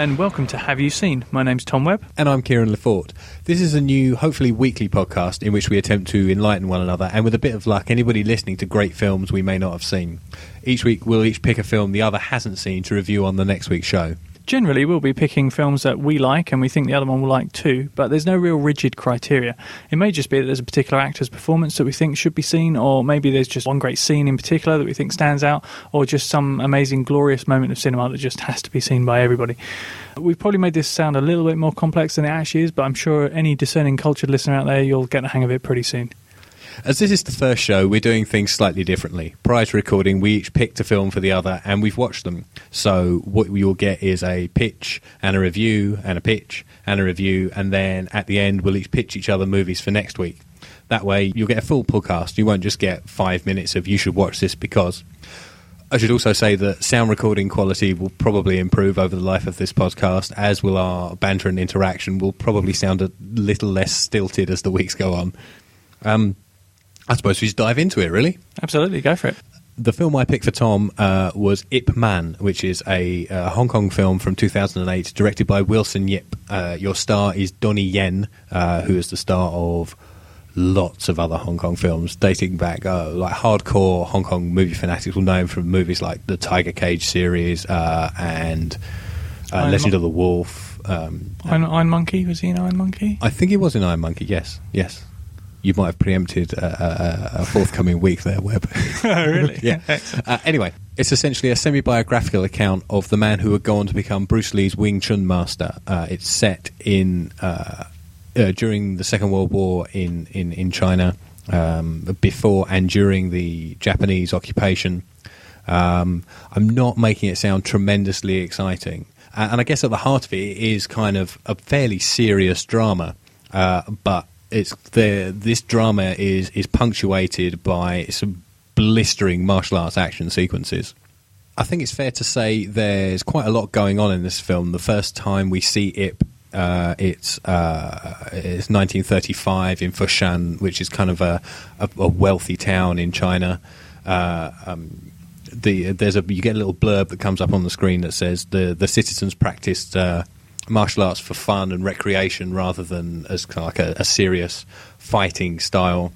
and welcome to Have You Seen? My name's Tom Webb. And I'm Kieran Lefort. This is a new, hopefully weekly podcast in which we attempt to enlighten one another and with a bit of luck, anybody listening to great films we may not have seen. Each week we'll each pick a film the other hasn't seen to review on the next week's show generally we'll be picking films that we like and we think the other one will like too, but there's no real rigid criteria. It may just be that there's a particular actor's performance that we think should be seen, or maybe there's just one great scene in particular that we think stands out, or just some amazing, glorious moment of cinema that just has to be seen by everybody. We've probably made this sound a little bit more complex than it actually is, but I'm sure any discerning cultured listener out there, you'll get the hang of it pretty soon. As this is the first show, we're doing things slightly differently. Prior to recording, we each picked a film for the other and we've watched them. So what you'll get is a pitch and a review and a pitch and a review, and then at the end, we'll each pitch each other movies for next week. That way, you'll get a full podcast. You won't just get five minutes of you should watch this because. I should also say that sound recording quality will probably improve over the life of this podcast, as will our banter and interaction. Will probably sound a little less stilted as the weeks go on. Um, I suppose we just dive into it, really. Absolutely, go for it. The film I picked for Tom uh, was Ip Man, which is a uh, Hong Kong film from 2008, directed by Wilson Yip. Uh, your star is Donnie Yen, uh, who is the star of lots of other Hong Kong films, dating back uh, like hardcore Hong Kong movie fanatics will know him from movies like the Tiger Cage series uh, and Legend Mon- of the Wolf. Um, Iron, Iron Monkey was he in Iron Monkey? I think he was in Iron Monkey. Yes, yes you might have preempted a, a, a forthcoming week there, Webb. oh, really? yeah. Uh, anyway, it's essentially a semi biographical account of the man who would go on to become Bruce Lee's Wing Chun master. Uh, it's set in uh, uh during the Second World War in, in, in China, um, before and during the Japanese occupation. Um, I'm not making it sound tremendously exciting. and I guess at the heart of it is kind of a fairly serious drama. Uh, but it's the this drama is is punctuated by some blistering martial arts action sequences. I think it's fair to say there's quite a lot going on in this film. The first time we see Ip, uh, it's uh, it's 1935 in Foshan, which is kind of a, a, a wealthy town in China. Uh, um, the, there's a you get a little blurb that comes up on the screen that says the the citizens practiced uh, martial arts for fun and recreation rather than as kind of like a, a serious fighting style.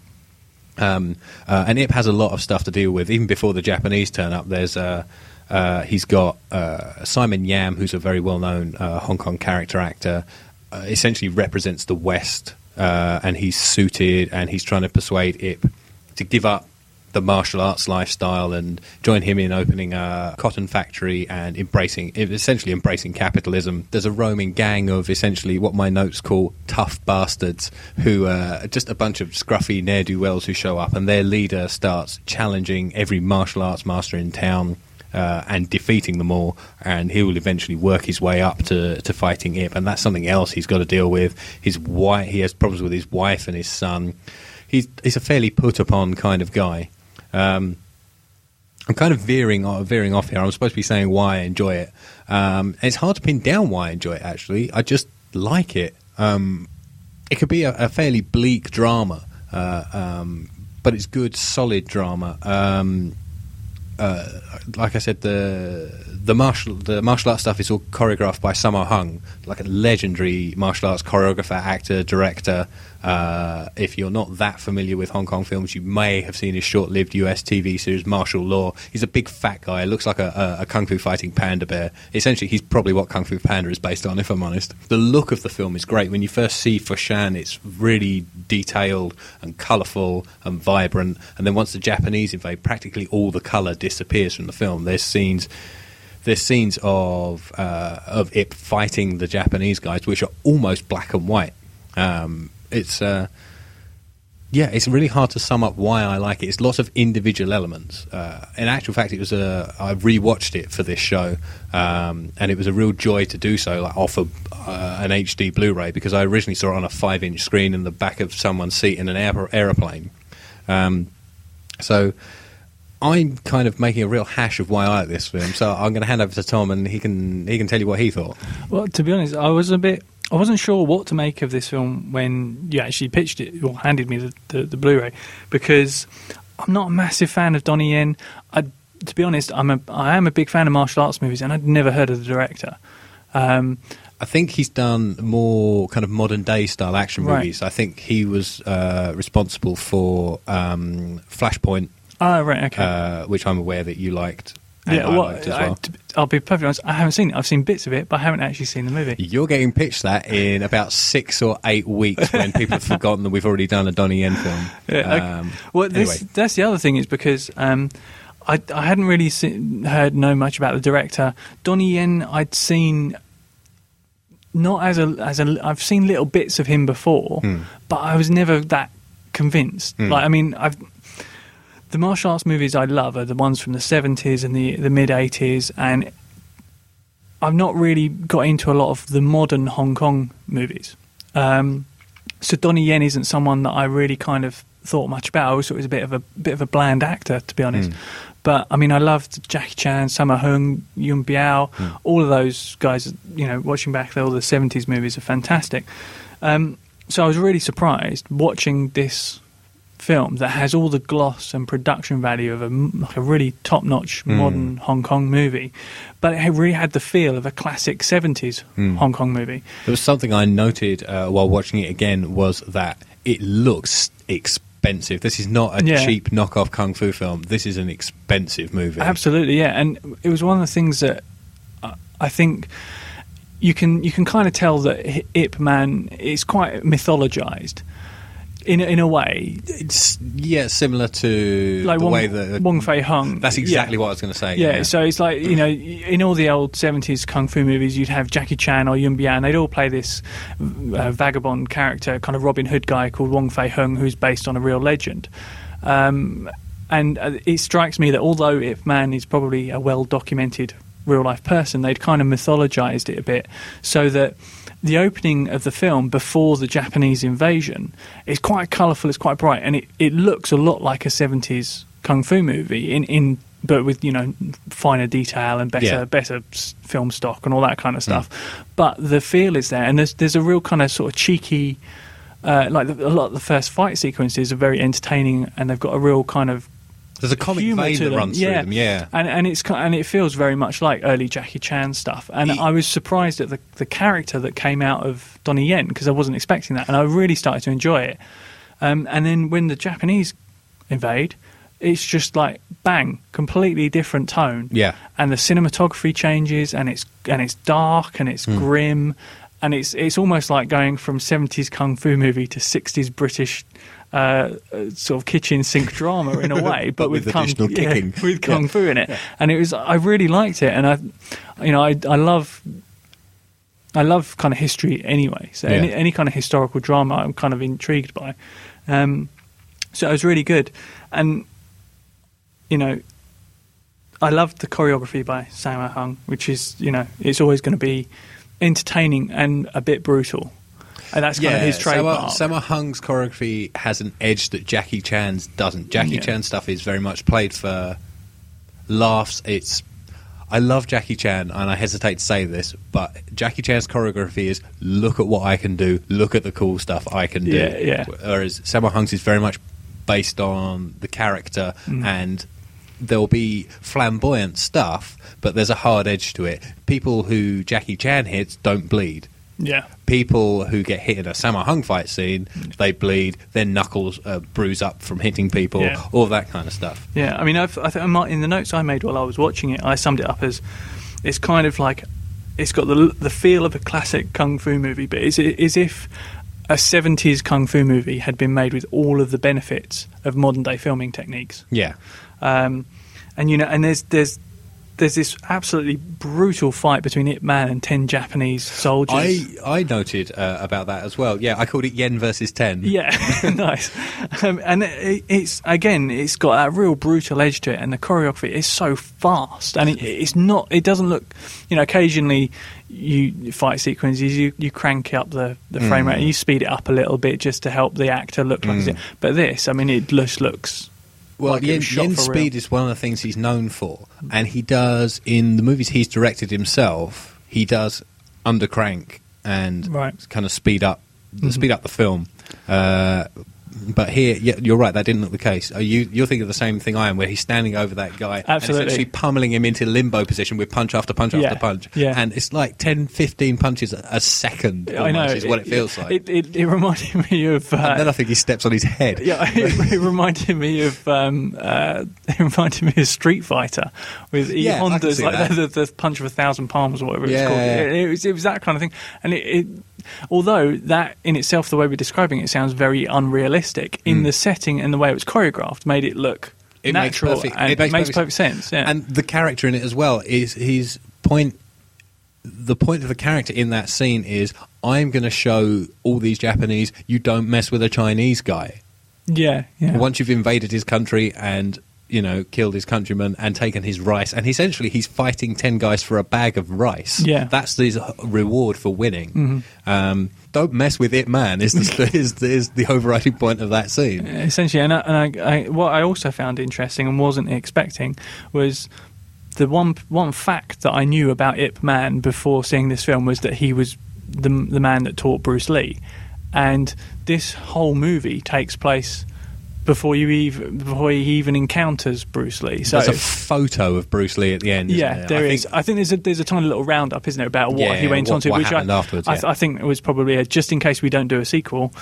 Um, uh, and Ip has a lot of stuff to deal with. Even before the Japanese turn up, there's uh, uh, he's got uh, Simon Yam, who's a very well-known uh, Hong Kong character actor, uh, essentially represents the West, and he's suited and he's trying to persuade Ip to give up the martial arts lifestyle and join him in opening a cotton factory and embracing, essentially embracing capitalism. There's a roaming gang of essentially what my notes call tough bastards who are just a bunch of scruffy ne'er do wells who show up, and their leader starts challenging every martial arts master in town. Uh, and defeating them all, and he will eventually work his way up to, to fighting Ip, and that's something else he's got to deal with. His wife, he has problems with his wife and his son. He's he's a fairly put upon kind of guy, um, I'm kind of veering veering off here. I'm supposed to be saying why I enjoy it. Um, it's hard to pin down why I enjoy it. Actually, I just like it. Um, it could be a, a fairly bleak drama, uh, um, but it's good, solid drama. Um, uh, like I said, the the martial the martial arts stuff is all choreographed by Sammo Hung, like a legendary martial arts choreographer, actor, director. Uh, if you're not that familiar with Hong Kong films, you may have seen his short-lived US TV series Martial Law. He's a big fat guy. Looks like a, a, a kung fu fighting panda bear. Essentially, he's probably what Kung Fu Panda is based on. If I'm honest, the look of the film is great. When you first see Foshan, it's really detailed and colourful and vibrant. And then once the Japanese invade, practically all the colour disappears from the film. There's scenes there's scenes of uh, of Ip fighting the Japanese guys, which are almost black and white. Um, it's uh, yeah, it's really hard to sum up why I like it. It's lots of individual elements. Uh, in actual fact, it was a I rewatched it for this show, um, and it was a real joy to do so, like off a, uh, an HD Blu-ray, because I originally saw it on a five-inch screen in the back of someone's seat in an aer- aeroplane. Um, so I'm kind of making a real hash of why I like this film, so I'm going to hand over to Tom, and he can he can tell you what he thought. Well, to be honest, I was a bit. I wasn't sure what to make of this film when you actually pitched it or handed me the, the, the Blu-ray because I'm not a massive fan of Donnie Yen. I, to be honest, I'm a I am a big fan of martial arts movies, and I'd never heard of the director. Um, I think he's done more kind of modern day style action Right. movies. I think he was uh, responsible for um, Flashpoint, oh, right, okay. uh, which I'm aware that you liked. And yeah, I well, as I, well. will be perfectly honest. I haven't seen it. I've seen bits of it, but I haven't actually seen the movie. You're getting pitched that in about six or eight weeks when people have forgotten that we've already done a Donnie Yen film. Yeah, okay. Um, Well, this, that's the other thing is because um, I, I hadn't really se- heard know much about the director Donnie Yen. I'd seen not as a as a I've seen little bits of him before, Hmm. but I was never that convinced. Hmm. Like I mean, I've the martial arts movies I love are the ones from the seventies and the the mid eighties, and I've not really got into a lot of the modern Hong Kong movies. Um, so Donnie Yen isn't someone that I really kind of thought much about. I always thought he was a bit of a bit of a bland actor, to be honest. Mm. But I mean, I loved Jackie Chan, Sammo Hung, Yuen Biao, Mm. all of those guys. You know, watching back all the '70s movies are fantastic. Um, so I was really surprised watching this film that has all the gloss and production value of a like a really top-notch Mm. modern Hong Kong movie, but it really had the feel of a classic '70s Mm. Hong Kong movie. There was something I noted uh, while watching it again was that it looks expensive. This is not a Yeah. cheap knockoff kung fu film. This is an expensive movie. Absolutely, yeah. And it was one of the things that I- I think you can you can kind of tell that Ip Man is quite mythologized in a- in a way, It's yeah, similar to like the Wong, way that Wong Fei Hung. That's exactly yeah. what I was going to say. Yeah, so it's like you know, in all the old seventies kung fu movies, you'd have Jackie Chan or Yuen Biao. They'd all play this uh, vagabond character, kind of Robin Hood guy called Wong Fei Hung, who's based on a real legend. Um, and uh, it strikes me that although Ip Man is probably a well documented real life person, they'd kind of mythologized it a bit so that the opening of the film before the Japanese invasion is quite colourful, it's quite bright, and it, it looks a lot like a 70s kung fu movie in, in but with you know finer detail and better Yeah. better film stock and all that kind of stuff. But the feel is there, and there's there's a real kind of sort of cheeky. Uh, like the, a lot of the first fight sequences are very entertaining, and they've got a real kind of There's a comic vein that them. runs yeah. through them. Yeah, and and it's and it feels very much like early Jackie Chan stuff. And He- I was surprised at the the character that came out of Donnie Yen because I wasn't expecting that, and I really started to enjoy it. Um, and then when the Japanese invade, it's just like bang, completely different tone. Yeah. and the cinematography changes, and it's and it's dark and it's grim, and it's it's almost like going from seventies kung fu movie to sixties British. Uh, sort of kitchen sink drama in a way, but, But with kung, additional yeah, kicking. with kung Yeah. fu in it, and it was I really liked it, and I, you know, I I love. I love kind of history anyway, so any, any kind of historical drama I'm kind of intrigued by. Um, so it was really good, and you know, I loved the choreography by Sammo Hung, which is you know it's always going to be entertaining and a bit brutal, and that's kind of his trademark. Sammo Hung's choreography has an edge that Jackie Chan's doesn't. Jackie Yeah. Chan stuff is very much played for laughs. It's I love Jackie Chan, and I hesitate to say this, but Jackie Chan's choreography is look at what I can do, look at the cool stuff I can do. Yeah, yeah. Whereas Sammo Hung's is very much based on the character Mm. and there'll be flamboyant stuff, but there's a hard edge to it. People who Jackie Chan hits don't bleed yeah, people who get hit in a Sammo Hung fight scene, they bleed, their knuckles uh, bruise up from hitting people, Yeah. all that kind of stuff. Yeah, I mean, I've, I think in the notes I made while I was watching it, I summed it up as it's kind of like it's got the the feel of a classic kung fu movie, but it's as if a seventies kung fu movie had been made with all of the benefits of modern day filming techniques. Yeah. Um, and you know, and there's there's there's this absolutely brutal fight between Ip Man and ten Japanese soldiers. I, I noted uh, about that as well. Yeah, I called it Yen versus 10. Yeah, nice. Um, and it, it's again, it's got that real brutal edge to it, and the choreography is so fast, and it, it's not. It doesn't look, you know. Occasionally, you fight sequences, you you crank up the the frame Mm. rate, and you speed it up a little bit just to help the actor look like. Mm. it. But this, I mean, it just looks. Well, like was shot Yen real. speed is one of the things he's known for, and he does in the movies he's directed himself. He does undercrank and Right. kind of speed up, Mhm. speed up the film. Uh, but here, yeah, you're right. That didn't look the case. Are you you're thinking of the same thing I am, where he's standing over that guy, and Absolutely. essentially pummeling him into limbo position with punch after punch Yeah, after punch. yeah. and it's like 10, 15 punches a, a second. I know is what it feels like. It, it, it reminded me of. Uh, and then I think he steps on his head. Yeah, it, it reminded me of um, uh, it reminded me of Street Fighter with E Yeah, Honda's like the, the, the punch of a thousand palms or whatever Yeah, it's called. yeah. It, it was it was that kind of thing, and it, it although that in itself the way we're describing it sounds very unrealistic in the setting and the way it was choreographed made it look. It makes natural perfect- and it makes perfect perfect sense. Yeah. And the character in it as well is his point. The point of the character in that scene is, I'm going to show all these Japanese you don't mess with a Chinese guy. yeah, yeah. Once you've invaded his country and you know killed his countrymen and taken his rice, and essentially he's fighting ten guys for a bag of rice. Yeah. that's his reward for winning. Um, don't mess with it, man. Is the, is, is the overriding point of that scene? essentially. And, I, and I, I, what I also found interesting and wasn't expecting was the one one fact that I knew about Ip Man before seeing this film was that he was the the man that taught Bruce Lee, and this whole movie takes place before you even before he even encounters Bruce Lee. So There's a photo of Bruce Lee at the end. yeah, there? there I is. think- I think there's a there's a tiny little roundup, isn't there, about what Yeah, he went what- on to, what which happened I, afterwards, I, yeah. I think it was probably a, just in case we don't do a sequel.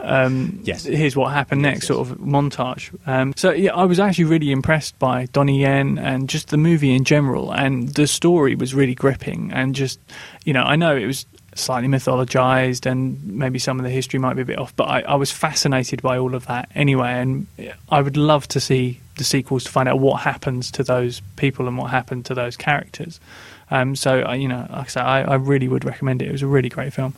Um, Yes. here's what happened Yes, next, yes. sort of montage. Um, so yeah, I was actually really impressed by Donnie Yen and just the movie in general, and the story was really gripping. And just you know, I know it was slightly mythologized, and maybe some of the history might be a bit off, but I, I was fascinated by all of that anyway. And I would love to see the sequels to find out what happens to those people and what happened to those characters. Um, so I, you know, like I say, I, I really would recommend it. It was a really great film.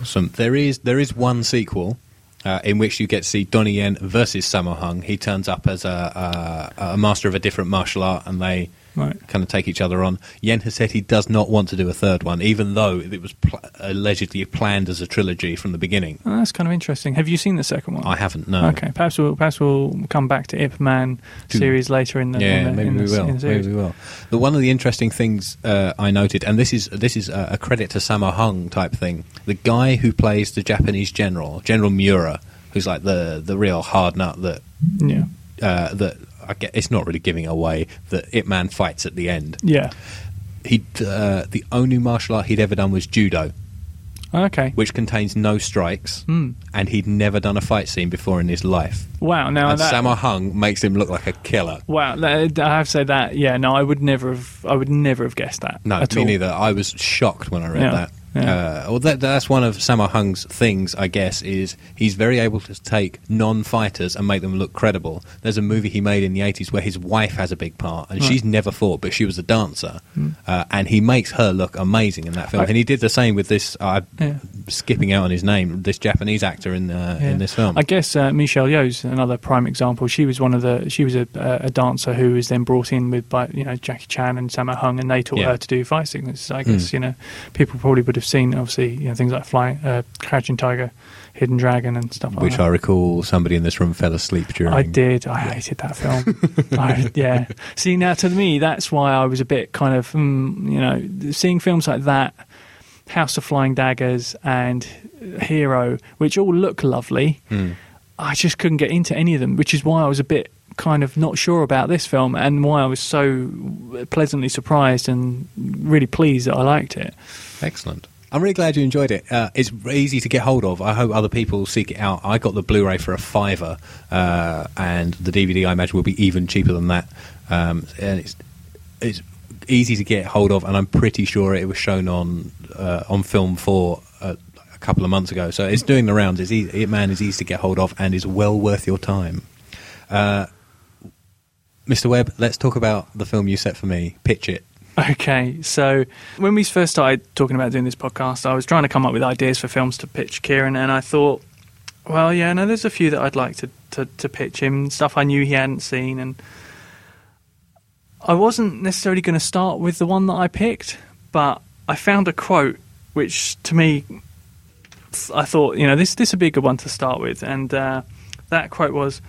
Awesome. There is there is one sequel uh, in which you get to see Donnie Yen versus Sammo Hung. He turns up as a, a, a master of a different martial art, and they Right. kind of take each other on. Yen has said he does not want to do a third one, even though it was pl- allegedly planned as a trilogy from the beginning. Oh, that's kind of interesting. Have you seen the second one? I haven't. No. Okay, perhaps we'll perhaps we'll come back to Ip Man series later in the Yeah, in the, maybe the, we will. the series. Maybe we will. But one of the interesting things uh, I noted, and this is this is a, a credit to Sammo Hung type thing. The guy who plays the Japanese general, General Miura, who's like the the real hard nut that Yeah, uh, that get. It's not really giving away that Ip Man fights at the end. yeah. He uh, the only martial art he'd ever done was judo, Okay. which contains no strikes, Hmm. and he'd never done a fight scene before in his life. Wow. Now and that, Sammo Hung makes him look like a killer. wow. that- I have to say that. Yeah. No, I would never have. I would never have guessed that. No, me all. neither. I was shocked when I read Yeah, that. Yeah. Uh, well, that, that's one of Sammo Hung's things, I guess, is he's very able to take non-fighters and make them look credible. There's a movie he made in the 80s where his wife has a big part, and Right. she's never fought, but she was a dancer, Hmm. uh, and he makes her look amazing in that film. I- and he did the same with this. Uh, Yeah. skipping out on his name, this Japanese actor in uh, Yeah. in this film. I guess uh, Michelle Yeoh's another prime example. She was one of the. She was a, a dancer who was then brought in with by you know Jackie Chan and Sammo Hung, and they taught her to do fight signals. I guess Mm. you know people probably would have seen obviously you know things like Flying, uh, Crouching Tiger, Hidden Dragon, and stuff like which that. I recall somebody in this room fell asleep during. I did. I hated that film. I, yeah. See, now to me, that's why I was a bit kind of, mm, you know, seeing films like that, House of Flying Daggers and Hero, which all look lovely. Mm. I just couldn't get into any of them, which is why I was a bit kind of not sure about this film and why I was so pleasantly surprised and really pleased that I liked it. Excellent. I'm really glad you enjoyed it. Uh, it's easy to get hold of. I hope other people seek it out. I got the Blu-ray for a fiver, uh, and the DVD I imagine will be even cheaper than that. Um, and it's it's easy to get hold of, and I'm pretty sure it was shown on uh, on Film4 a, a couple of months ago. So it's doing the rounds. It's easy, Ip Man is easy to get hold of, and is well worth your time. Uh, Mr. Webb, let's talk about the film you set for me. Pitch it. Okay, so when we first started talking about doing this podcast, I was trying to come up with ideas for films to pitch Kieran, and I thought, well, yeah, no, there's a few that I'd like to, to, to pitch him, stuff I knew he hadn't seen, and I wasn't necessarily going to start with the one that I picked, but I found a quote which, to me, I thought, you know, this this would be a good one to start with, and uh, that quote was,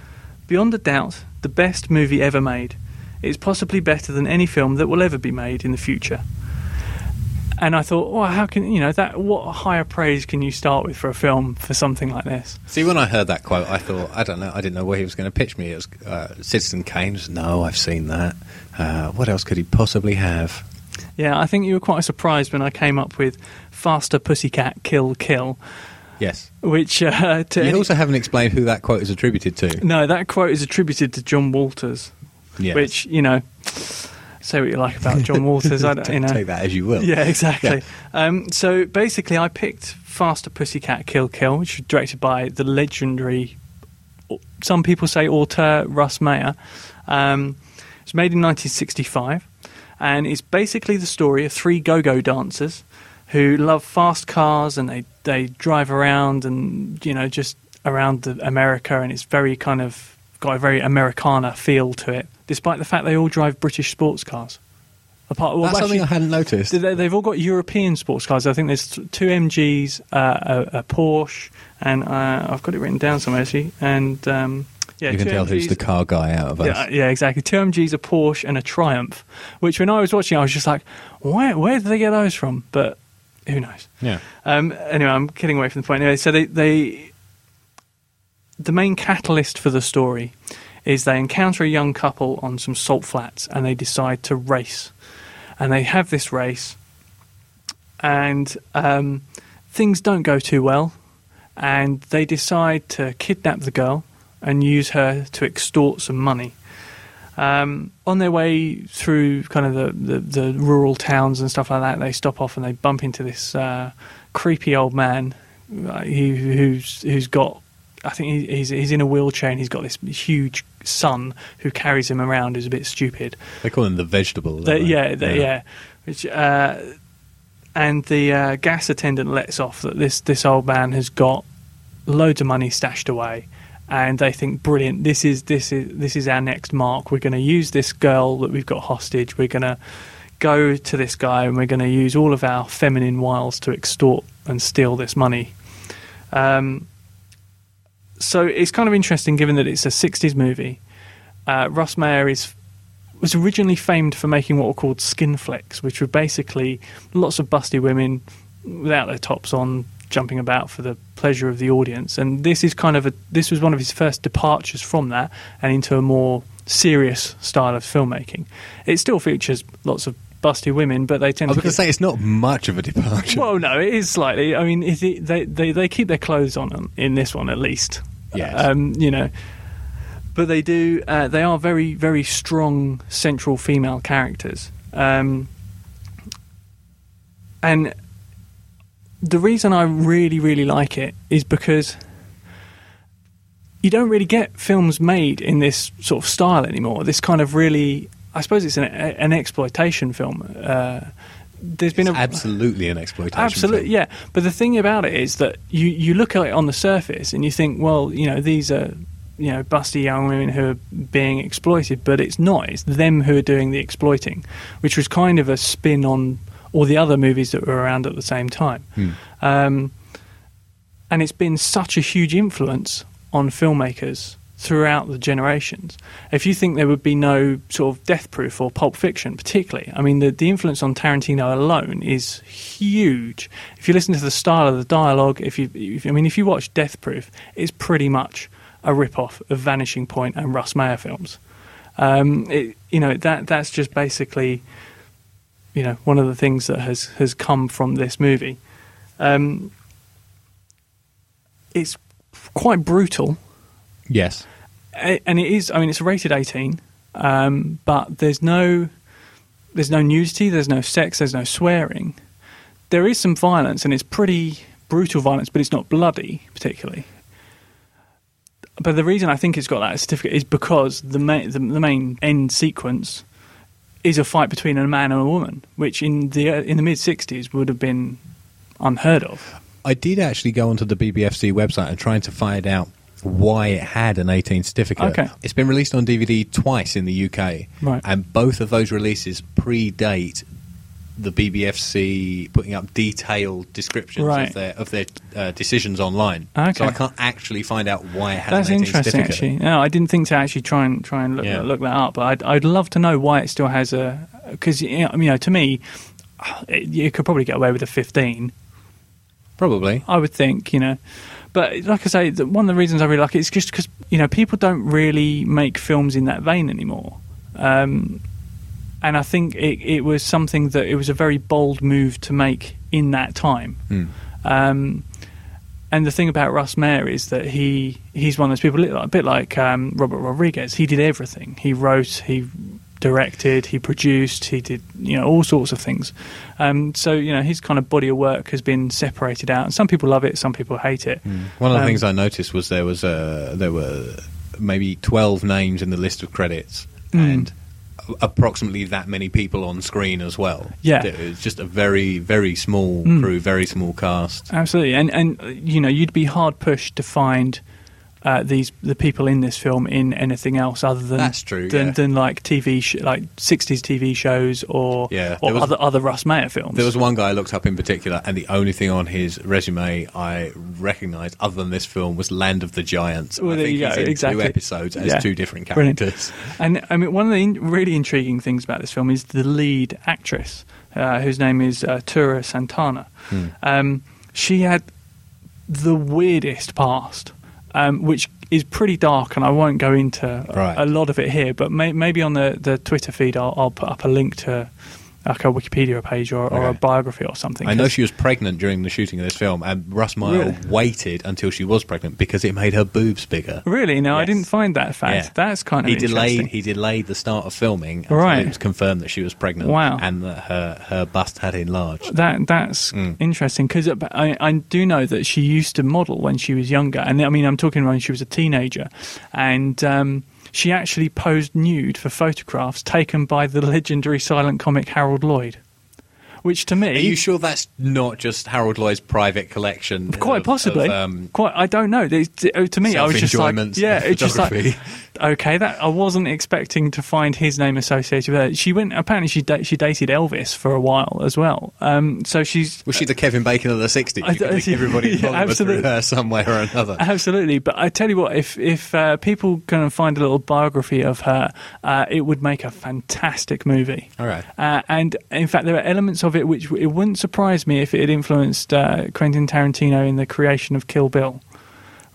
"Beyond a doubt, the best movie ever made." It's possibly better than any film that will ever be made in the future. and I thought, well, how can you know that? What higher praise can you start with for a film for something like this? See, when I heard that quote, I thought, I don't know, I didn't know where he was going to pitch me. It was uh, Citizen Kane. No, I've seen that. Uh, what else could he possibly have? Yeah, I think you were quite surprised when I came up with Faster Pussycat Kill Kill. Yes. Which uh, you also haven't explained who that quote is attributed to. No, that quote is attributed to John Waters. Yes. Which you know, say what you like about John Waters. I don't, you know. Take that as you will. Yeah, exactly. Yeah. Um, so basically, I picked Faster Pussycat Kill Kill, which was directed by the legendary, some people say auteur Russ Meyer. Um, it was made in 1965, and it's basically the story of three go-go dancers who love fast cars and they they drive around and you know just around America, and it's very kind of got a very Americana feel to it, despite the fact they all drive British sports cars. Apart, well, That's actually, something I hadn't noticed. They, have all got European sports cars. I think there's two MGs, uh, a, a, Porsche, and uh, I've got it written down somewhere actually. And um, yeah, you can tell MGs, who's the car guy out of us. Yeah, yeah, exactly. Two MGs, a Porsche, and a Triumph. Which when I was watching, I was just like, where where did they get those from? But who knows? Yeah. Um, anyway, I'm getting away from the point. Anyway, so they, they the main catalyst for the story is they encounter a young couple on some salt flats and they decide to race. And they have this race, and um, things don't go too well. And they decide to kidnap the girl and use her to extort some money. Um, on their way through kind of the, the, the, rural towns and stuff like that, they stop off and they bump into this uh, creepy old man uh, who's who's got I think he's he's in a wheelchair and he's got this huge son who carries him around who's a bit stupid. They call him the vegetable. The, yeah, the, yeah, yeah. Which, uh, and the uh, gas attendant lets off that this this old man has got loads of money stashed away, and they think, brilliant, this is this is this is our next mark. We're going to use this girl that we've got hostage. We're going to go to this guy and we're going to use all of our feminine wiles to extort and steal this money. Um, so it's kind of interesting given that it's a 60s movie. Uh, Russ Meyer is was originally famed for making what were called skin flicks, which were basically lots of busty women without their tops on, jumping about for the pleasure of the audience. And this is kind of a this was one of his first departures from that and into a more serious style of filmmaking. It still features lots of busty women, but they tend. I was going to say it's not much of a departure. Well, no, it is slightly. I mean, it, they, they they keep their clothes on in this one at least. Yes. Um, you know, but they do. Uh, they are very, very strong central female characters. Um, and the reason I really, really like it is because you don't really get films made in this sort of style anymore. This kind of really, I suppose it's an, an exploitation film. Uh, there's been a, absolutely an exploitation. Absolutely, yeah. But the thing about it is that you you look at it on the surface and you think, well, you know, these are you know busty young women who are being exploited, but it's not. It's them who are doing the exploiting, which was kind of a spin on all the other movies that were around at the same time. Hmm. Um, and it's been such a huge influence on filmmakers throughout the generations. If you think there would be no sort of death proof or pulp fiction, particularly, I mean, the, the influence on Tarantino alone is huge. If you listen to the style of the dialogue, if you, if, I mean, if you watch Death Proof, it's pretty much a rip-off of Vanishing Point and Russ Meyer films. Um, it, you know, that that's just basically, you know, one of the things that has, has come from this movie. Um, it's quite brutal Yes. And it is. I mean, it's rated eighteen, um, but there's no there's no nudity, there's no sex, there's no swearing. There is some violence, and it's pretty brutal violence, but it's not bloody particularly. But the reason I think it's got that certificate is because the main the, the main end sequence is a fight between a man and a woman, which in the in the mid '60s would have been unheard of. I did actually go onto the BBFC website and trying to find out why it had an 18 certificate. Okay. It's been released on DVD twice in the UK, right. and both of those releases predate the BBFC putting up detailed descriptions right. of their of their uh, decisions online. Okay. So I can't actually find out why it had That's an interesting. Actually, no, I didn't think to actually try and try and look, yeah. look that up. But I'd, I'd love to know why it still has a because you know to me it, you could probably get away with a 15. Probably. I would think, you know. But like I say, the, one of the reasons I really like it is just because you know people don't really make films in that vein anymore. Um, and I think it, it was something that it was a very bold move to make in that time. Mm. Um, and the thing about Russ Meyer is that he he's one of those people, a bit like um, Robert Rodriguez. He did everything. He wrote, he directed, he produced, he did you know all sorts of things. Um, so you know his kind of body of work has been separated out. And some people love it, some people hate it. Mm. One of the Um, things I noticed was there was uh, there were maybe twelve names in the list of credits, Mm. and approximately that many people on screen as well. Yeah. it was just a very very small Mm. crew, very small cast. Absolutely, and and you know you'd be hard pushed to find uh, these the people in this film in anything else other than That's true, than, yeah. than like TV sh- like sixties TV shows or Yeah, or was- other other Russ Meyer films. There was one guy I looked up in particular, and the only thing on his resume I recognised, other than this film, was Land of the Giants. Well, I there think you go, exactly. two episodes as Yeah. two different Brilliant. characters. And I mean, one of the in- really intriguing things about this film is the lead actress, uh, whose name is uh, Tura Satana. Hmm. Um, she had the weirdest past, um, which is pretty dark, and I won't go into Right. a lot of it here. But may- maybe on the, the Twitter feed, I'll, I'll put up a link to like a Wikipedia page or, or a biography or something. I know she was pregnant during the shooting of this film, and Russ Meyer Really? waited until she was pregnant because it made her boobs bigger. Really? No, I didn't find that fact. Yeah. That's kind of he delayed. He delayed the start of filming until Right. it was confirmed that she was pregnant. Wow. and that her her bust had enlarged. That that's Mm. interesting because I, I do know that she used to model when she was younger, and I mean I'm talking when she was a teenager, and um, she actually posed nude for photographs taken by the legendary silent comic Harold Lloyd, which to me Are you sure that's not just Harold Lloyd's private collection? Quite of- possibly. of, um, Quite, I don't know. There's- To, me, I was just like, yeah, it's just like. Okay, that I wasn't expecting to find his name associated with her. She went. Apparently, she da- she dated Elvis for a while as well. Um, so she's was she the Kevin Bacon of the '60s? I don't- think everybody yeah, through absolutely. her some way or another. Absolutely, but I tell you what, if if uh, people can find a little biography of her, uh, it would make a fantastic movie. All right. Uh, and in fact, there are elements of it which it wouldn't surprise me if it had influenced uh, Quentin Tarantino in the creation of Kill Bill.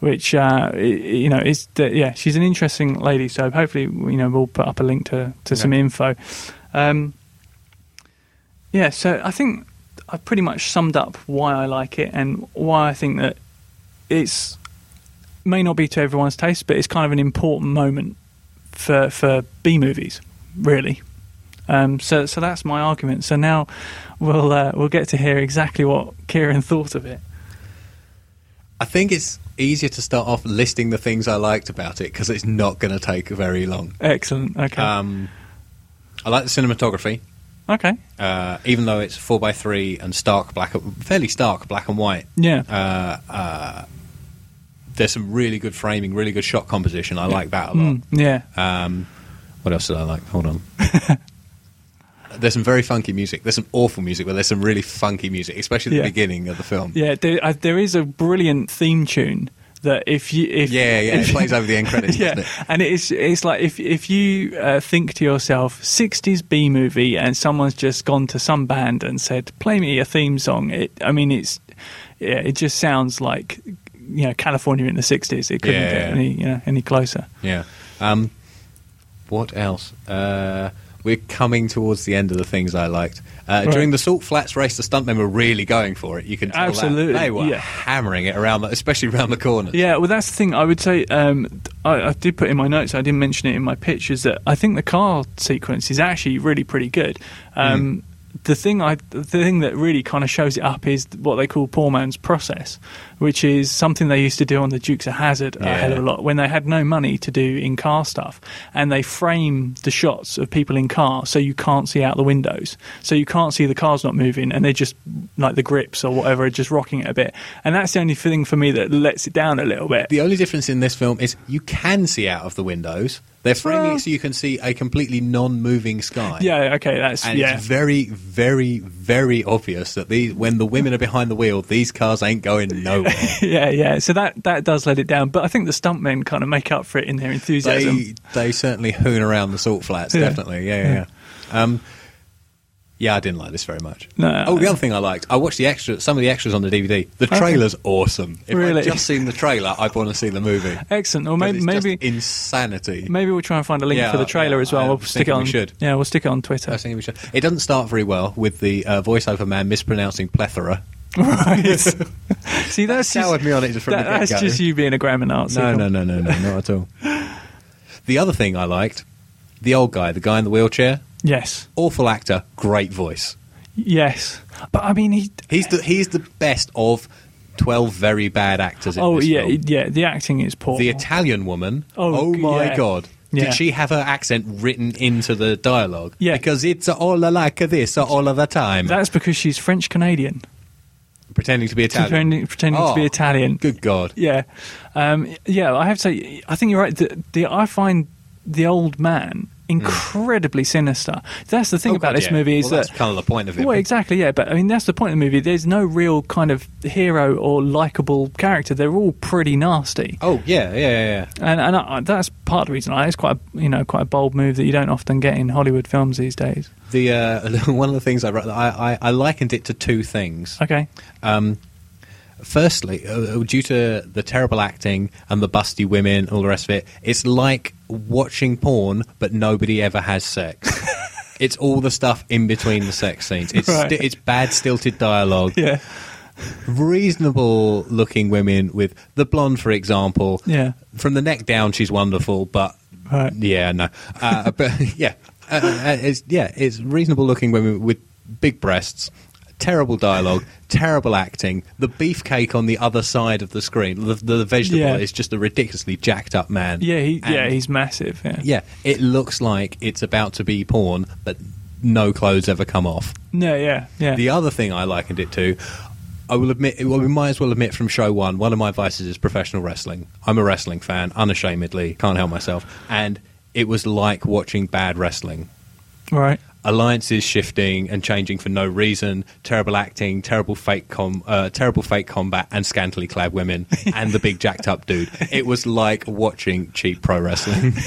Which uh, you know is yeah, she's an interesting lady. So hopefully, you know, we'll put up a link to to some info. Um, yeah, so I think I've pretty much summed up why I like it and why I think that it's may not be to everyone's taste, but it's kind of an important moment for for B movies, really. Um, so so that's my argument. So now we'll uh, we'll get to hear exactly what Kieran thought of it. I think it's easier to start off listing the things I liked about it because it's not going to take very long. Excellent. Okay. Um, I like the cinematography, okay. uh, even though it's four by three and stark black, fairly stark black and white. Yeah. Uh, uh, there's some really good framing, really good shot composition. I like that a lot. Mm, yeah. Um, what else did I like? Hold on. there's some very funky music. There's some awful music, but there's some really funky music, especially at Yeah. the beginning of the film. Yeah. There, uh, there is a brilliant theme tune that if you if Yeah, yeah, it plays over the end credits, yeah, doesn't it? and it's it's like if if you uh, think to yourself '60s B movie and someone's just gone to some band and said play me a theme song. It I mean it's yeah it just sounds like you know California in the '60s. It couldn't Yeah, get yeah. any you know any closer. Yeah. Um, what else? Uh, we're coming towards the end of the things I liked. Uh, Right. During the Salt Flats race, the stuntmen were really going for it. You can tell that. Absolutely, They were yeah. hammering it around, especially around the corners. Yeah, well, that's the thing. I would say um, I, I did put in my notes. I didn't mention it in my pitch. Is that I think the car sequence is actually really pretty good. Um, The thing I, the thing that really kind of shows it up is what they call poor man's process, which is something they used to do on the Dukes of Hazzard a hell of a lot when they had no money to do in car stuff, and they frame the shots of people in cars so you can't see out the windows, so you can't see the cars not moving, and they're just like the grips or whatever are just rocking it a bit, and that's the only thing for me that lets it down a little bit. The only difference in this film is you can see out of the windows. They're framing it so you can see a completely non-moving sky. Yeah, okay, that's And yeah. it's very, very, very obvious that these, when the women are behind the wheel, these cars ain't going nowhere. yeah, yeah. So that that does let it down, but I think the stuntmen kind of make up for it in their enthusiasm. they they certainly hoon around the salt flats, Yeah. definitely. Yeah, yeah. yeah. Um, Yeah, I didn't like this very much. No. Oh, the other thing I liked, I watched the extra, some of the extras on the DVD. The trailer's awesome. If Really? I'd just seen the trailer, I'd want to see the movie. Excellent. Or maybe it's just maybe insanity. maybe we'll try and find a link Yeah, for the trailer yeah, as well. I we'll stick it on. we should. Yeah, we'll stick it on Twitter. was thinking we should. It doesn't start very well with the uh, voiceover man mispronouncing plethora. right. See, that's soured just, me on it just from that- the that's just you being a grammar Nazi. No, no, no, no, no, not at all. The other thing I liked, the old guy, the guy in the wheelchair, Yes, awful actor, great voice. yes. But I mean, he. He's the he's the best of twelve very bad actors. In Oh yeah, film. yeah. The acting is poor. The Italian woman. Oh, my yeah. god! Yeah. Did she have her accent written into the dialogue? Yeah. because it's all like this all of the time. That's because she's French Canadian, pretending to be Italian. pretending, pretending to be Oh, Italian. Good God! Yeah, um, yeah. I have to say, I think you're right. The, the I find the old man incredibly sinister. That's the thing Oh, about God, this yeah. movie is well, that that's kind of the point of it. Well, exactly, yeah. But I mean, that's the point of the movie. There's no real kind of hero or likable character. They're all pretty nasty, Oh yeah, yeah, yeah. yeah. and and I, that's part of the reason. I, it's quite a, you know quite a bold move that you don't often get in Hollywood films these days. The uh, one of the things I, wrote- I I I likened it to two things. Okay, Um, firstly, uh, due to the terrible acting and the busty women, all the rest of it, it's like watching porn, but nobody ever has sex. it's all the stuff in between the sex scenes. It's Right. sti- it's bad, stilted dialogue. yeah, Reasonable looking women with the blonde, for example. yeah, From the neck down, she's wonderful, but right. yeah, no, uh, but yeah, uh, uh, it's yeah, it's reasonable looking women with big breasts, terrible dialogue, terrible acting. The beefcake on the other side of the screen, the, the vegetable Yeah. is just a ridiculously jacked up man. Yeah, he, yeah, he's massive. Yeah. yeah. It looks like it's about to be porn, but no clothes ever come off. No, yeah, yeah. The other thing I likened it to. I will admit, well, we might as well admit from show one, one of my vices is professional wrestling. I'm a wrestling fan, unashamedly, can't help myself. And it was like watching bad wrestling. right. Alliances shifting and changing for no reason, terrible acting, terrible fake com- uh, terrible fake combat, and scantily clad women, and the big jacked up dude. It was like watching cheap pro wrestling.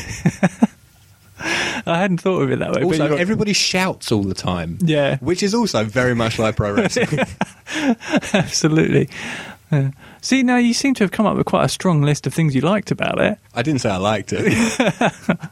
I hadn't thought of it that way. also, everybody shouts all the time. Yeah. Which is also very much like pro wrestling. absolutely. Yeah. See, now you seem to have come up with quite a strong list of things you liked about it. I didn't say I liked it.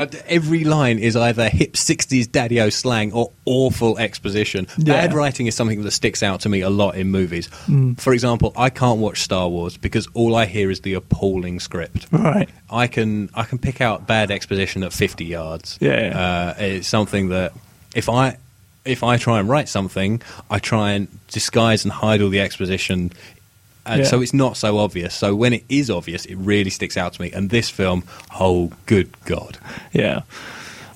Uh, Every line is either hip 60s daddy o slang or awful exposition. Yeah. Bad writing is something that sticks out to me a lot in movies. Mm. For example, I can't watch Star Wars because all I hear is the appalling script. Right. I can I can pick out bad exposition at 50 yards. Yeah. Uh, it's something that if I if I try and write something, I try and disguise and hide all the exposition. And Yeah. so it's not so obvious. So when it is obvious, it really sticks out to me. And this film, oh good god. Yeah.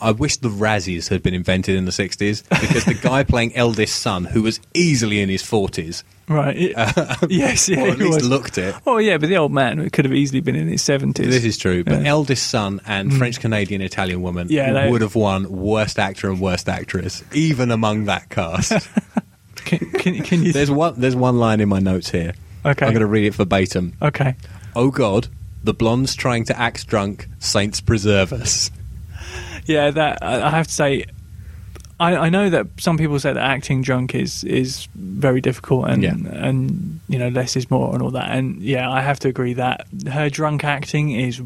I wish the Razzies had been invented in the 60s because the guy playing eldest son, who was easily in his 40s, Right. It- uh, yes. Yeah. or at he least was. looked it. Oh yeah, but the old man could have easily been in his seventies. This is true, but Yeah. eldest son and mm. French Canadian Italian woman Yeah, they- would have won worst actor and worst actress, even among that cast. Can, can, can you? there's one. There's one line in my notes here. Okay. I'm going to read it verbatim. okay. Oh God, the blonde's trying to act drunk. Saints preserve us. Yeah, that I have to say. I, I know that some people say that acting drunk is, is very difficult and Yeah. and you know less is more and all that and yeah I have to agree that her drunk acting is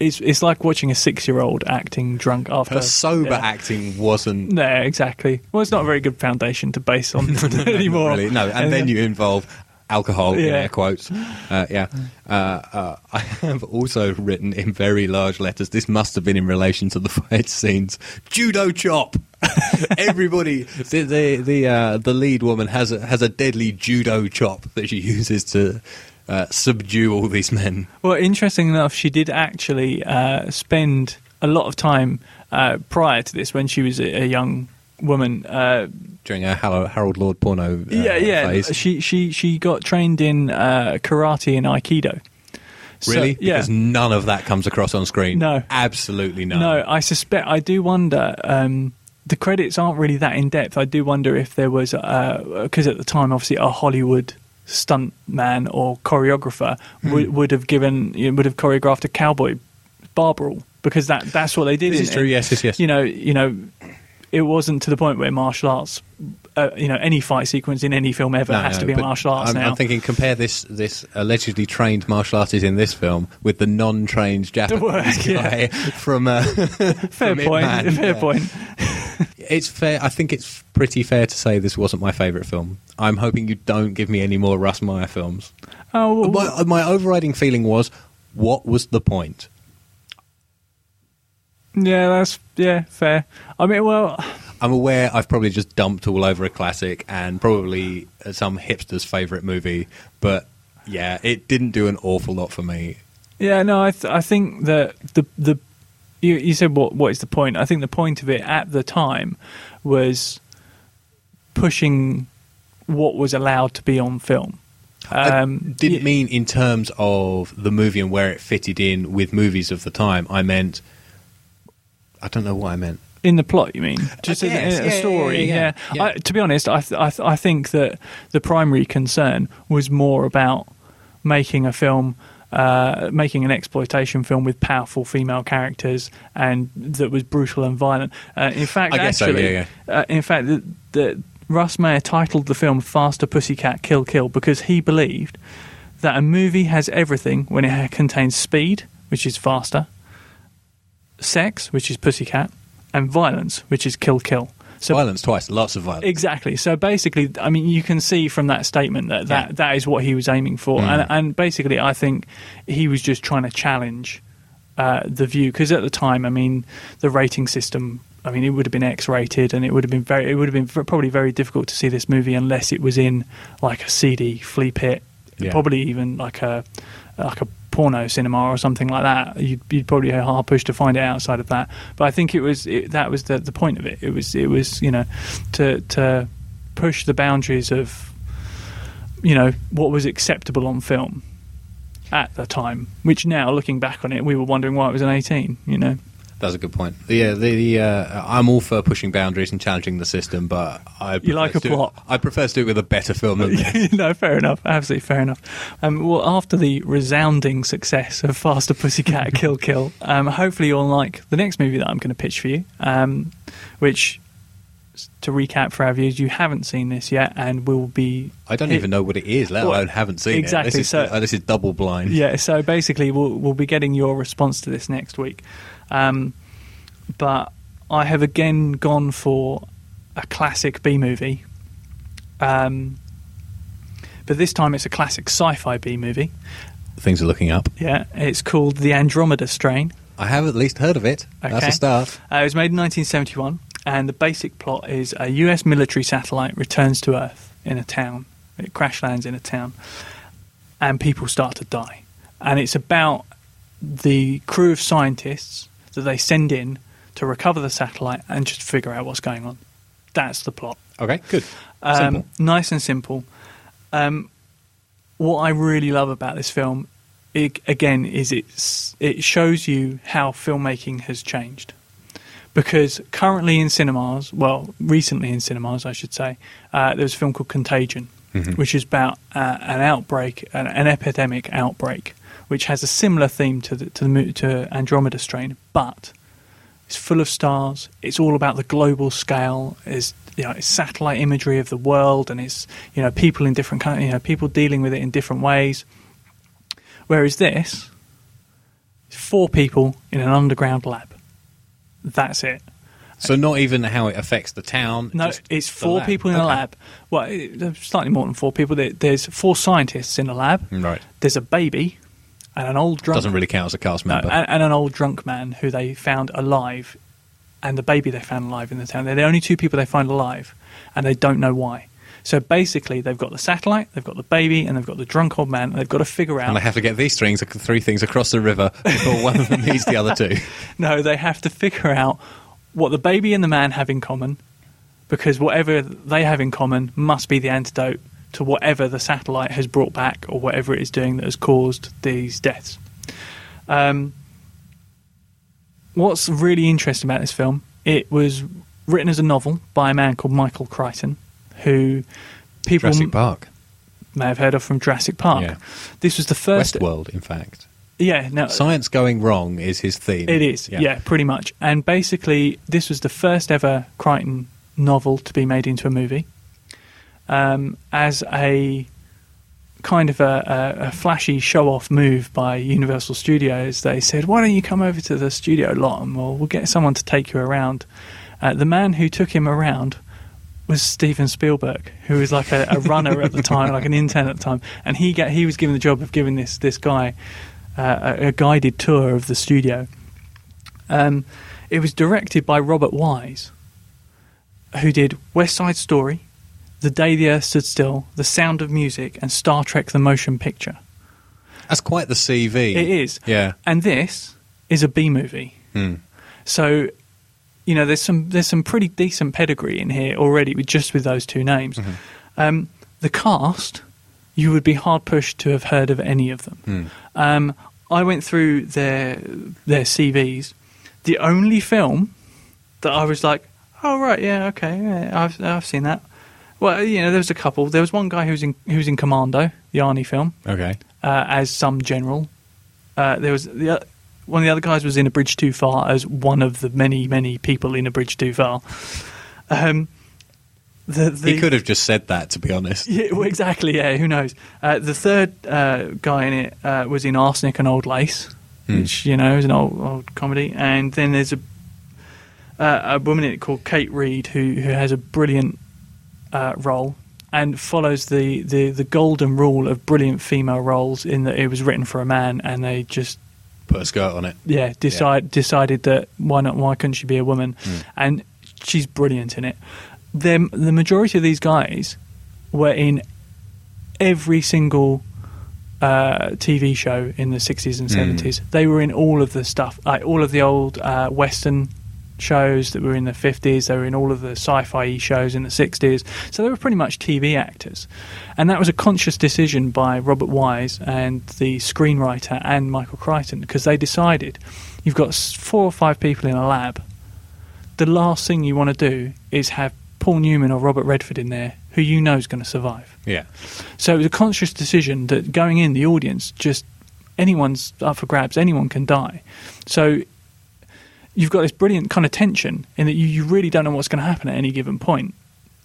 is it's like watching a six year old acting drunk after Her sober yeah. acting wasn't No, exactly. Well, it's not a very good foundation to base on anymore. really. No, and then you involve alcohol in Yeah. air quotes. Uh, yeah. Uh, uh, I have also written in very large letters. This must have been in relation to the fight scenes. Judo chop. Everybody, the the the, uh, the lead woman has a, has a deadly judo chop that she uses to uh, subdue all these men. Well, interesting enough, she did actually uh, spend a lot of time uh, prior to this when she was a, a young woman. Uh, During a Hal- Harold Lloyd porno uh, yeah, yeah. phase. She she she got trained in uh, karate and aikido. So- Really? yeah. Because none of that comes across on screen. No. Absolutely none. No, I suspect. I do wonder. Um, the credits aren't really that in depth. I do wonder if there was because at the time, obviously, a Hollywood stunt man or choreographer Hmm. would, would have given you know, would have choreographed a cowboy bar brawl because that that's what they did. This is true, yes, yes, yes. You know, you know. It wasn't to the point where martial arts, uh, you know, any fight sequence in any film ever No, has no, to be a martial arts I'm, now. I'm thinking compare this this allegedly trained martial artist in this film with the non-trained Japanese work, guy yeah. from uh, fair from point. Fair Yeah. point. It's fair. I think it's pretty fair to say this wasn't my favourite film. I'm hoping you don't give me any more Russ Meyer films. Oh, well, My, my overriding feeling was, what was the point? Yeah, that's yeah, fair. I mean, well, I'm aware I've probably just dumped all over a classic and probably some hipster's favourite movie, but yeah, it didn't do an awful lot for me. Yeah, no, I th- I think that the the you, you said what what is the point? I think the point of it at the time was pushing what was allowed to be on film. I Um, didn't y- mean in terms of the movie and where it fitted in with movies of the time. I meant, I don't know what I meant. in the plot. You mean just in, guess, in yeah, a yeah, story? yeah, yeah, yeah. I, to be honest, I th- I, th- I think that the primary concern was more about making a film. Uh, making an exploitation film with powerful female characters and that was brutal and violent. Uh, in fact, I guess so, actually, yeah, Uh, in fact, the, the, Russ Meyer titled the film "Faster Pussycat Kill Kill" because he believed that a movie has everything when it contains speed, which is faster, sex, which is pussycat, and violence, which is kill kill. So violence twice, lots of violence. Exactly. So basically, I mean, you can see from that statement that that, Yeah. that is what he was aiming for, Mm. and, and basically, I think he was just trying to challenge uh, the view because at the time, I mean, the rating system. I mean, it would have been X-rated, and it would have been very. It would have been probably very difficult to see this movie unless it was in like a seedy flea pit, Yeah. probably even like a like a porno cinema or something like that. You'd, you'd probably have a hard push to find it outside of that. But I think it was it, that was the the point of it. It was it was you know to to push the boundaries of you know what was acceptable on film at the time. Which now, looking back on it, we were wondering why it was an eighteen. You know. That's a good point. Yeah, the, the uh, I'm all for pushing boundaries and challenging the system, but I You like prefer a to do it- plot. I prefer to do it with a better film than this. no, fair enough. Absolutely fair enough. Um, well, after the resounding success of Faster Pussycat Kill Kill, um, hopefully you'll like the next movie that I'm going to pitch for you, um, which, to recap for our viewers, you haven't seen this yet and will be. I don't It- even know what it is, let Well, alone haven't seen exactly, it. This is, so- uh, this is double blind. Yeah, so basically we'll, we'll be getting your response to this next week. Um, but I have again gone for a classic B movie. Um, but this time it's a classic sci fi B movie. Things are looking up. Yeah, it's called The Andromeda Strain. I have at least heard of it. That's Okay. a start. Uh, it was made in 1971, and the basic plot is a US military satellite returns to Earth in a town. It crash lands in a town, and people start to die. And it's about the crew of scientists that they send in to recover the satellite and just figure out what's going on. That's the plot. Okay, good. Um, nice and simple. Um, what I really love about this film, it, again, is it's, it shows you how filmmaking has changed. Because currently in cinemas, well, recently in cinemas, I should say, uh, there's a film called Contagion, Mhm. which is about uh, an outbreak, an, an epidemic outbreak, which has a similar theme to the, to, the, to Andromeda Strain, but it's full of stars. It's all about the global scale. It's you know, it's satellite imagery of the world, and it's you know people in different kind, you know people dealing with it in different ways. Whereas this, is four people in an underground lab. That's it. So not even how it affects the town. No, it's four people in a lab. Well, slightly more than four people. There's four scientists in a lab. Right. There's a baby and an old drunk Doesn't really count as a cast No, member. and, and an old drunk man who they found alive, and the baby they found alive in the town. They're the only two people they find alive, and they don't know why. So basically, they've got the satellite, they've got the baby, and they've got the drunk old man. And they've got to figure out. and they have to get these strings, three things across the river before one of them meets the other two. no, they have to figure out what the baby and the man have in common, because whatever they have in common must be the antidote to whatever the satellite has brought back or whatever it is doing that has caused these deaths. Um, what's really interesting about this film? It was written as a novel by a man called Michael Crichton, who people Jurassic Park. may have heard of from Jurassic Park. Yeah. This was the first Westworld, in fact. yeah, no, Science going wrong is his theme. It is, yeah. pretty much. And basically, this was the first ever Crichton novel to be made into a movie. Um, as a kind of a, a, a flashy show-off move by Universal Studios, they said, "Why don't you come over to the studio lot, and we'll, we'll get someone to take you around." Uh, the man who took him around was Steven Spielberg, who was like a, a runner at the time, like an intern at the time, and he get, he was given the job of giving this this guy uh, a, a guided tour of the studio. Um, it was directed by Robert Wise, who did West Side Story, The Day the Earth Stood Still, The Sound of Music, and Star Trek: The Motion Picture. That's quite the CV. It is, Yeah. and this is a B movie. Hmm. So, you know, there's some there's some pretty decent pedigree in here already with just with those two names. Um, the cast, you would be hard pushed to have heard of any of them. Hmm. Um, I went through their their CVs. The only film that I was like, oh right, yeah, okay, yeah, I've I've seen that. Well, you know, there was a couple. There was one guy who was in who was in Commando, the Arnie film, Okay. uh, as some general. Uh, there was the o- one of the other guys was in A Bridge Too Far as one of the many many people in A Bridge Too Far. Um, the, the, He could have just said that, to be honest. yeah, well, exactly. Yeah, who knows? Uh, the third uh, guy in it uh, was in Arsenic and Old Lace, Hmm. which you know is an old old comedy. And then there's a uh, a woman in it called Kate Reid who who has a brilliant uh, role and follows the, the, the golden rule of brilliant female roles in that it was written for a man and they just Put a skirt on it. yeah decide decided that why not why couldn't she be a woman Mm. and she's brilliant in it the the majority of these guys were in every single uh, TV show in the 60s and Mm. 70s they were in all of the stuff like all of the old uh, western shows that were in the 50s they were in all of the sci-fi shows in the 60s so they were pretty much TV actors and that was a conscious decision by Robert Wise and the screenwriter and Michael Crichton because they decided you've got four or five people in a lab. The last thing you want to do is have Paul Newman or Robert Redford in there who you know is going to survive. Yeah. So it was a conscious decision that going in, the audience just anyone's up for grabs, anyone can die. So you've got this brilliant kind of tension in that you, you really don't know what's going to happen at any given point.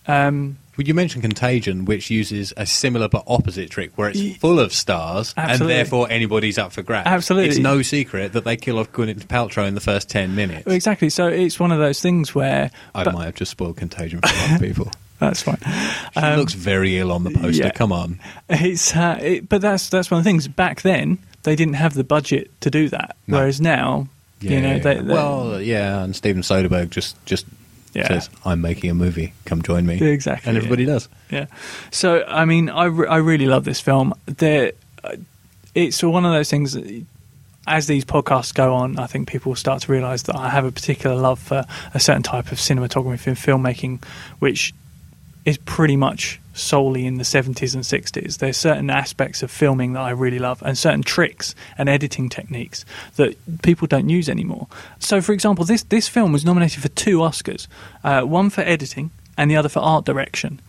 Um, Well, you mentioned Contagion, which uses a similar but opposite trick, where it's full of stars, Absolutely. and therefore anybody's up for grabs. Absolutely. it's no secret that they kill off Gwyneth Paltrow in the first ten minutes. exactly. So it's one of those things where I but- might have just spoiled Contagion for a lot of people. that's fine. She Um, looks very ill on the poster. yeah. Come on. It's uh, it, but that's that's one of the things. Back then, they didn't have the budget to do that, No. whereas now, you know, they, they, well, yeah, and Steven Soderbergh just just Yeah. says, "I'm making a movie. Come join me." Exactly, and yeah. everybody does. yeah. So I mean, I, re- I really love this film. There, uh, it's one of those things. That, as these podcasts go on, I think people start to realise that I have a particular love for a certain type of cinematography and filmmaking, which is pretty much solely in the 70s and 60s. There's certain aspects of filming that I really love and certain tricks and editing techniques that people don't use anymore. So, for example, this, this film was nominated for two Oscars uh, one for editing and the other for art direction.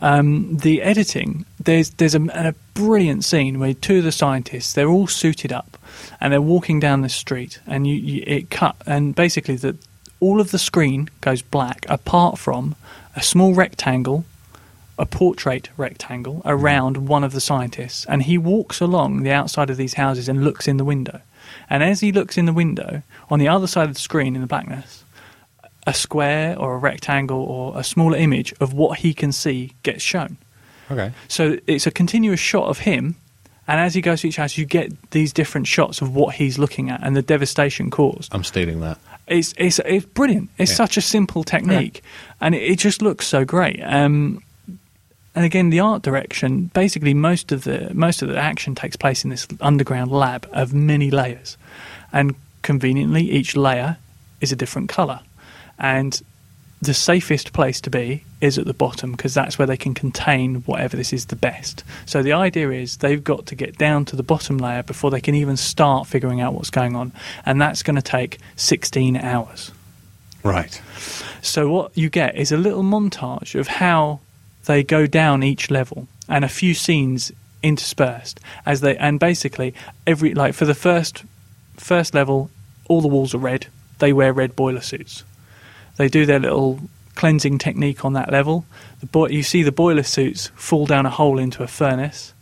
Um, the editing, there's there's a, a brilliant scene where two of the scientists they're all suited up and they're walking down the street and you, you it cut and basically the all of the screen goes black apart from a small rectangle a portrait rectangle around one of the scientists, and he walks along the outside of these houses and looks in the window. And as he looks in the window, on the other side of the screen in the blackness, a square or a rectangle or a smaller image of what he can see gets shown. Okay. So it's a continuous shot of him, and as he goes to each house, you get these different shots of what he's looking at and the devastation caused. I'm stealing that. It's it's it's brilliant. It's Yeah. such a simple technique, and it, it just looks so great. Um, and again, the art direction. Basically, most of the most of the action takes place in this underground lab of many layers, and conveniently, each layer is a different color, and the safest place to be is at the bottom because that's where they can contain whatever this is the best. So the idea is they've got to get down to the bottom layer before they can even start figuring out what's going on, and that's going to take 16 hours. Right. So what you get is a little montage of how they go down each level and a few scenes interspersed as they and basically every like for the first first level, all the walls are red. They wear red boiler suits. They do their little cleansing technique on that level. The boy, you see the boiler suits fall down a hole into a furnace,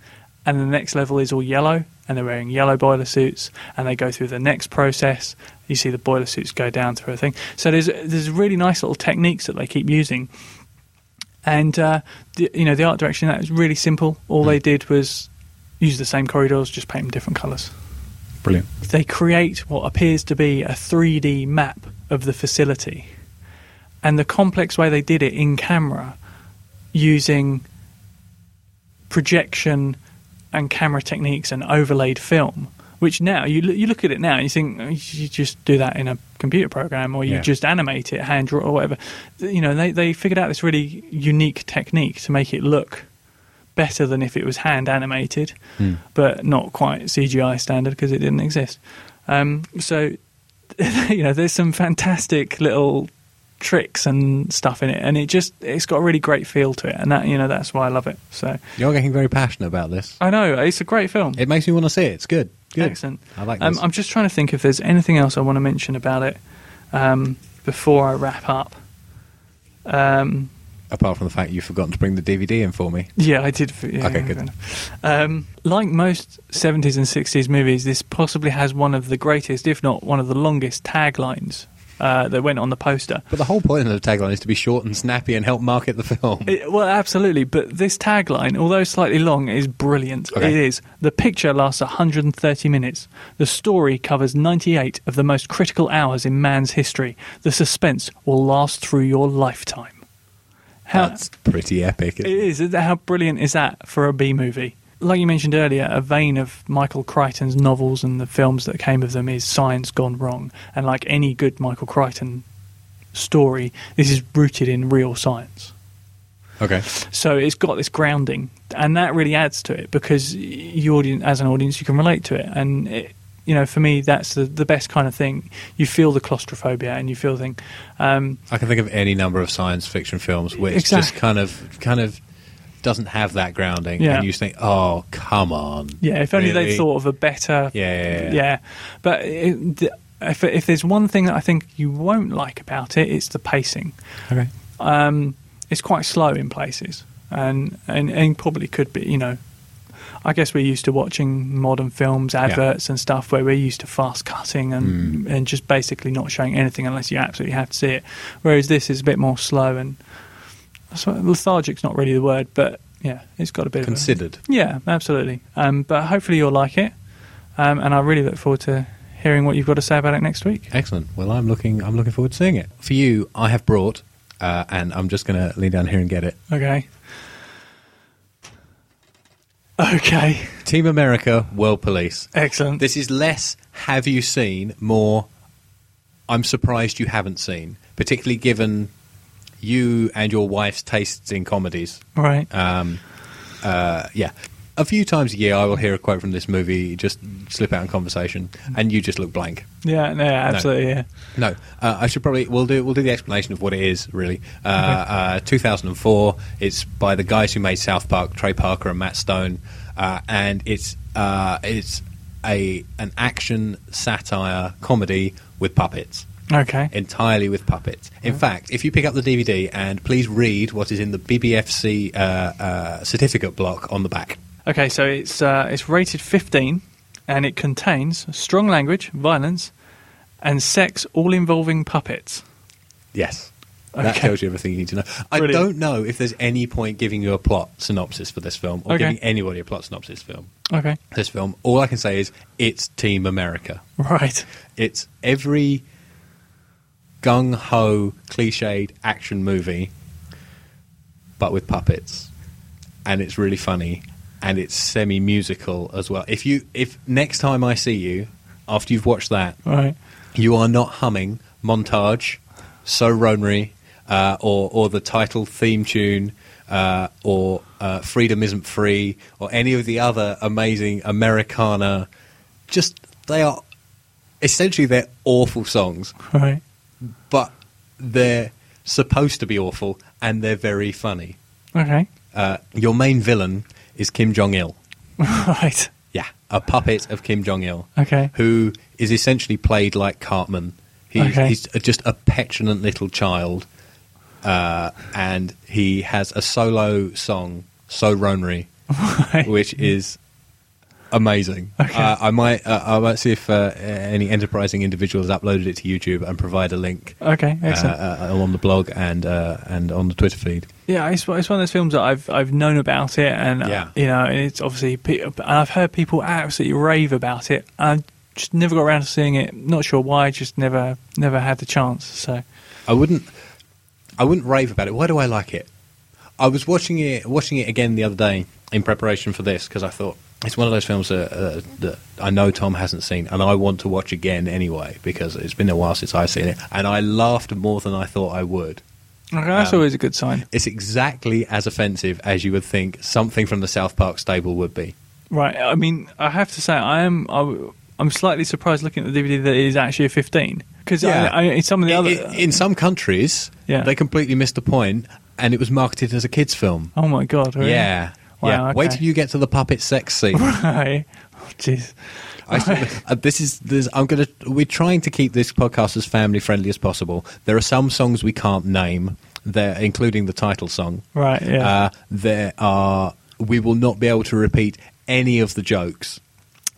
and the next level is all yellow, and they're wearing yellow boiler suits, and they go through the next process. You see the boiler suits go down through a thing. So there's there's really nice little techniques that they keep using, and uh, the, you know the art direction that is really simple. All they did was use the same corridors, just paint them different colours Brilliant. they create what appears to be a 3D map of the facility. And the complex way they did it in camera using projection and camera techniques and overlaid film, which now you, you look at it now and you think oh, you just do that in a computer program or you Yeah. just animate it, hand draw or whatever. You know, they, they figured out this really unique technique to make it look better than if it was hand animated Hmm. but not quite CGI standard because it didn't exist. Um, so, you know, there's some fantastic little tricks and stuff in it, and it just it's got a really great feel to it, and that you know that's why I love it. So You're getting very passionate about this. I know it's a great film. It makes me want to see it. It's good. Good. Excellent. I like Um. I'm just trying to think if there's anything else I want to mention about it um, before I wrap up. Um, Apart from the fact you've forgotten to bring the DVD in for me. Yeah, I did. Yeah, Okay, good. Um, like most 70s and 60s movies, this possibly has one of the greatest, if not one of the longest, taglines uh, that went on the poster. But the whole point of the tagline is to be short and snappy and help market the film. It- well, absolutely. But this tagline, although slightly long, is brilliant. Okay. It is. The picture lasts 130 minutes. The story covers 98 of the most critical hours in man's history. The suspense will last through your lifetime. How, That's pretty epic. It isn't is. How brilliant is that for a B movie? Like you mentioned earlier, a vein of Michael Crichton's novels and the films that came of them is science gone wrong. And like any good Michael Crichton story, this is rooted in real science. Okay. So it's got this grounding, and that really adds to it because you audience, as an audience, you can relate to it. And it, you know, for me, that's the, the best kind of thing. You feel the claustrophobia, and you feel the thing. Um, I can think of any number of science fiction films which just Exactly. kind of kind of doesn't have that grounding, Yeah. and you think, "Oh, come on!" Yeah, if only Really? they'd thought of a better. Yeah, yeah, yeah. yeah. But it, if, if there's one thing that I think you won't like about it, it's the pacing. Okay. Um, it's quite slow in places, and, and and probably could be. You know, I guess we're used to watching modern films, adverts, and stuff where we're used to fast cutting and and just basically not showing anything unless you absolutely have to see it. Whereas this is a bit more slow and so lethargic's not really the word, but yeah, it's got a bit of a, Considered. yeah, absolutely. Um, but hopefully you'll like it, um, and I really look forward to hearing what you've got to say about it next week. Excellent. Well, I'm looking. I'm looking forward to seeing it. For you, I have brought, uh, and I'm just going to lean down here and get it. Okay. Okay. Team America, World Police. Excellent. This is less. Have you seen more? I'm surprised you haven't seen, particularly given you and your wife's tastes in comedies. right. Um, uh, yeah. A few times a year, I will hear a quote from this movie just slip out in conversation, and you just look blank. yeah. No. Absolutely. Yeah. No, uh, I should probably we'll do we'll do the explanation of what it is really. Uh, uh, 2004. It's by the guys who made South Park, Trey Parker and Matt Stone, uh, and it's uh, it's a an action satire comedy with puppets. Okay. Entirely with puppets. In fact, if you pick up the DVD and please read what is in the BBFC uh, uh, certificate block on the back. Okay. So it's uh, it's rated 15, and it contains strong language, violence, and sex, all involving puppets. Yes. That tells you everything you need to know. I don't know if there's any point giving you a plot synopsis for this film or Okay. giving anybody a plot synopsis film. Okay. This film, all I can say is it's Team America. Right. It's every gung ho, cliched action movie, but with puppets, and it's really funny, and it's semi musical as well. If you, if next time I see you after you've watched that, Right. you are not humming montage, so Ronery, uh, or or the title theme tune, uh, or uh, Freedom Isn't Free, or any of the other amazing Americana. Just they are essentially they're awful songs, Right. But they're supposed to be awful, and they're very funny. Okay. Uh, your main villain is Kim Jong Il. right. Yeah, a puppet of Kim Jong Il. Okay. Who is essentially played like Cartman. He's, Okay. he's just a petulant little child, uh, and he has a solo song, "So Ronery," Right. which is amazing. Okay. Uh, I might uh, I might see if uh, any enterprising individual has uploaded it to YouTube and provide a link Okay. uh, Excellent. uh, on the blog and uh, and on the Twitter feed. Yeah, it's, it's one of those films that I've I've known about it, and Yeah. you know, and it's obviously and I've heard people absolutely rave about it. I just never got around to seeing it. Not sure why, just never never had the chance. So I wouldn't I wouldn't rave about it. Why do I like it? I was watching it watching it again the other day in preparation for this because I thought it's one of those films that, uh, that I know Tom hasn't seen and I want to watch again anyway because it's been a while since I've seen it and I laughed more than I thought I would. okay, that's Um, always a good sign, It's exactly as offensive as you would think something from the South Park stable would be. right? I mean, I have to say, I am I, I'm slightly surprised looking at the DVD that it is actually a 15 because Yeah. In some of the other I- in some countries, Yeah. they completely missed the point and it was marketed as a kids' film. oh my god, really? Yeah. Wow, yeah. Wait till you get to the puppet sex scene. right. Oh, Jeez. Uh, this is this, I'm gonna. We're trying to keep this podcast as family friendly as possible. There are some songs we can't name, there, including the title song. Right. Yeah. Uh, there are. We will not be able to repeat any of the jokes.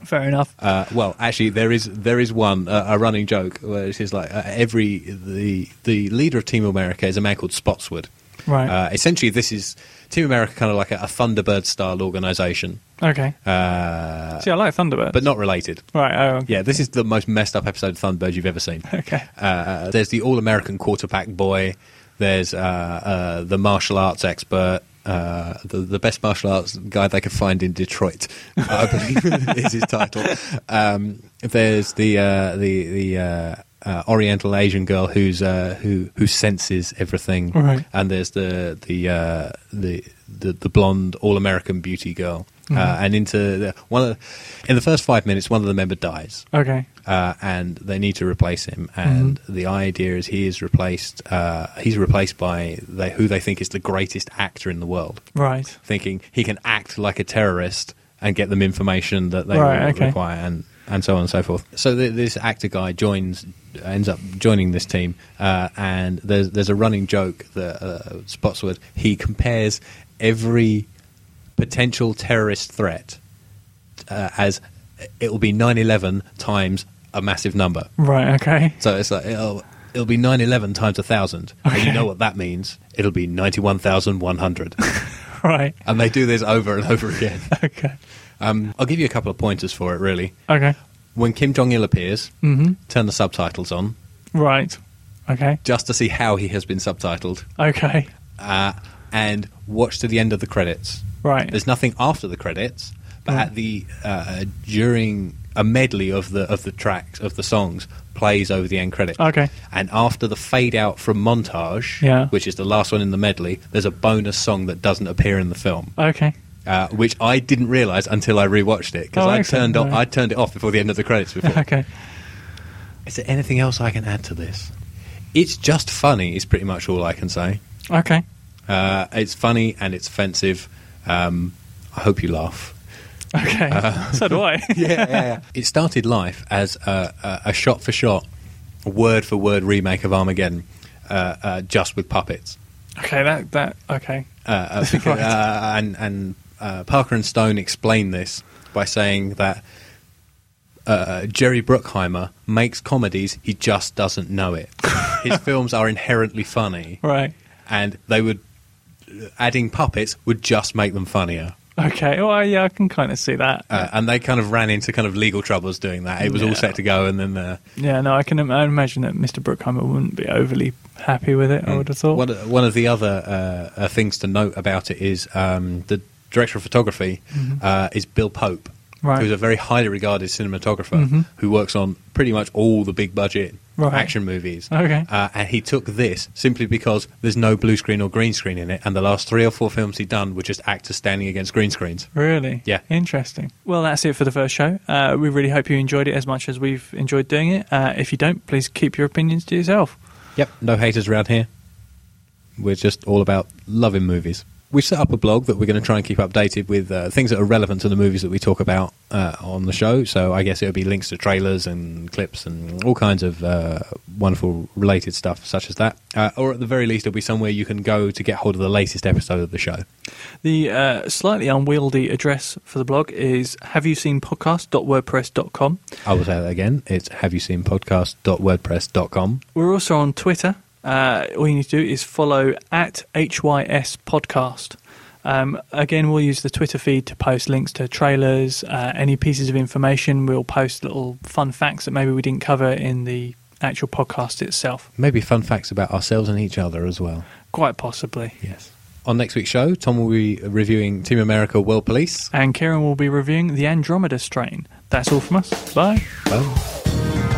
Fair enough. Uh, well, actually, there is there is one uh, a running joke where it is like uh, every the the leader of Team America is a man called Spotswood. Right. Uh, essentially, this is Team America, kind of like a, a Thunderbird style organization, okay. uh, See, I like Thunderbird, but not related. right. Oh, okay. Yeah, this is the most messed up episode of Thunderbird you've ever seen. Okay. Uh, there's the all American quarterback boy. There's uh, uh, the martial arts expert. Uh, the, the best martial arts guy they could find in Detroit, I believe is his title. Um, there's the uh, the the uh, uh, Oriental Asian girl who's uh, who who senses everything, Right. and there's the the uh, the, the the blonde all American beauty girl. Uh, and into the, one of the, in the first five minutes, one of the member dies Okay. uh, and they need to replace him. And the idea is he is replaced. Uh, he's replaced by they, who they think is the greatest actor in the world, Right. thinking he can act like a terrorist and get them information that they Right, okay. require, and and so on and so forth. So th- this actor guy joins, ends up joining this team, uh, and there's there's a running joke that uh, Spotswood he compares every potential terrorist threat uh, as it will be 9/11 times a massive number. Right. Okay. So it's like it'll, it'll be 9/11 times a thousand, and you know what that means? It'll be 91,100, Right. and they do this over and over again. Okay. Um, I'll give you a couple of pointers for it. Really, Okay. when Kim Jong Il appears, hmm turn the subtitles on Right. Okay. just to see how he has been subtitled, Okay. uh, and watch to the end of the credits. Right. There's nothing after the credits, but Right. at the uh, during a medley of the of the tracks of the songs plays over the end credits. Okay. And after the fade out from montage, Yeah. which is the last one in the medley, there's a bonus song that doesn't appear in the film, Okay. Uh, which I didn't realise until I rewatched it because Oh, I turned off, Right. I turned it off before the end of the credits. Before. Okay. Is there anything else I can add to this? It's just funny. Is pretty much all I can say. Okay. Uh, it's funny and it's offensive. Um, I hope you laugh. Okay. Uh, so do I. yeah, yeah, yeah. It started life as a, a, a shot for shot, word for word remake of Armageddon, uh, uh, just with puppets. Okay. That. That. Okay. Uh, uh, because, Right. uh, and and uh, Parker and Stone explain this by saying that uh, Jerry Bruckheimer makes comedies, he just doesn't know it. His films are inherently funny, Right. and they would adding puppets would just make them funnier. Okay. Well, yeah, I can kind of see that. Uh, and they kind of ran into kind of legal troubles doing that. It was all set to go, and then uh, yeah. No, I can. im- I imagine that Mr. Bruckheimer wouldn't be overly happy with it. I would have thought. One, of- one of the other uh, uh, things to note about it is um, the director of photography uh, is Bill Pope, Mm-hmm. Right. who's a very highly regarded cinematographer Mhm. who works on pretty much all the big budget Right. action movies. Okay. Uh, and he took this simply because there's no blue screen or green screen in it, and the last three or four films he'd done were just actors standing against green screens. Really? Yeah. Interesting. Well, that's it for the first show. Uh, we really hope you enjoyed it as much as we've enjoyed doing it. Uh, if you don't, please keep your opinions to yourself. Yep, no haters around here. We're just all about loving movies. We've set up a blog that we're going to try and keep updated with uh, things that are relevant to the movies that we talk about uh, on the show. So I guess it'll be links to trailers and clips and all kinds of uh, wonderful related stuff, such as that. Uh, or at the very least, it'll be somewhere you can go to get hold of the latest episode of the show. The uh, slightly unwieldy address for the blog is have you seen podcast.wordpress.com. I will say that again. It's have you seen podcast.wordpress.com. We're also on Twitter. Uh, all you need to do is follow at HYS Podcast. Um, again, we'll use the Twitter feed to post links to trailers, uh, any pieces of information. We'll post little fun facts that maybe we didn't cover in the actual podcast itself. Maybe fun facts about ourselves and each other as well. Quite possibly. Yes. On next week's show, Tom will be reviewing Team America World Police. And Kieran will be reviewing The Andromeda Strain. That's all from us. Bye. Bye.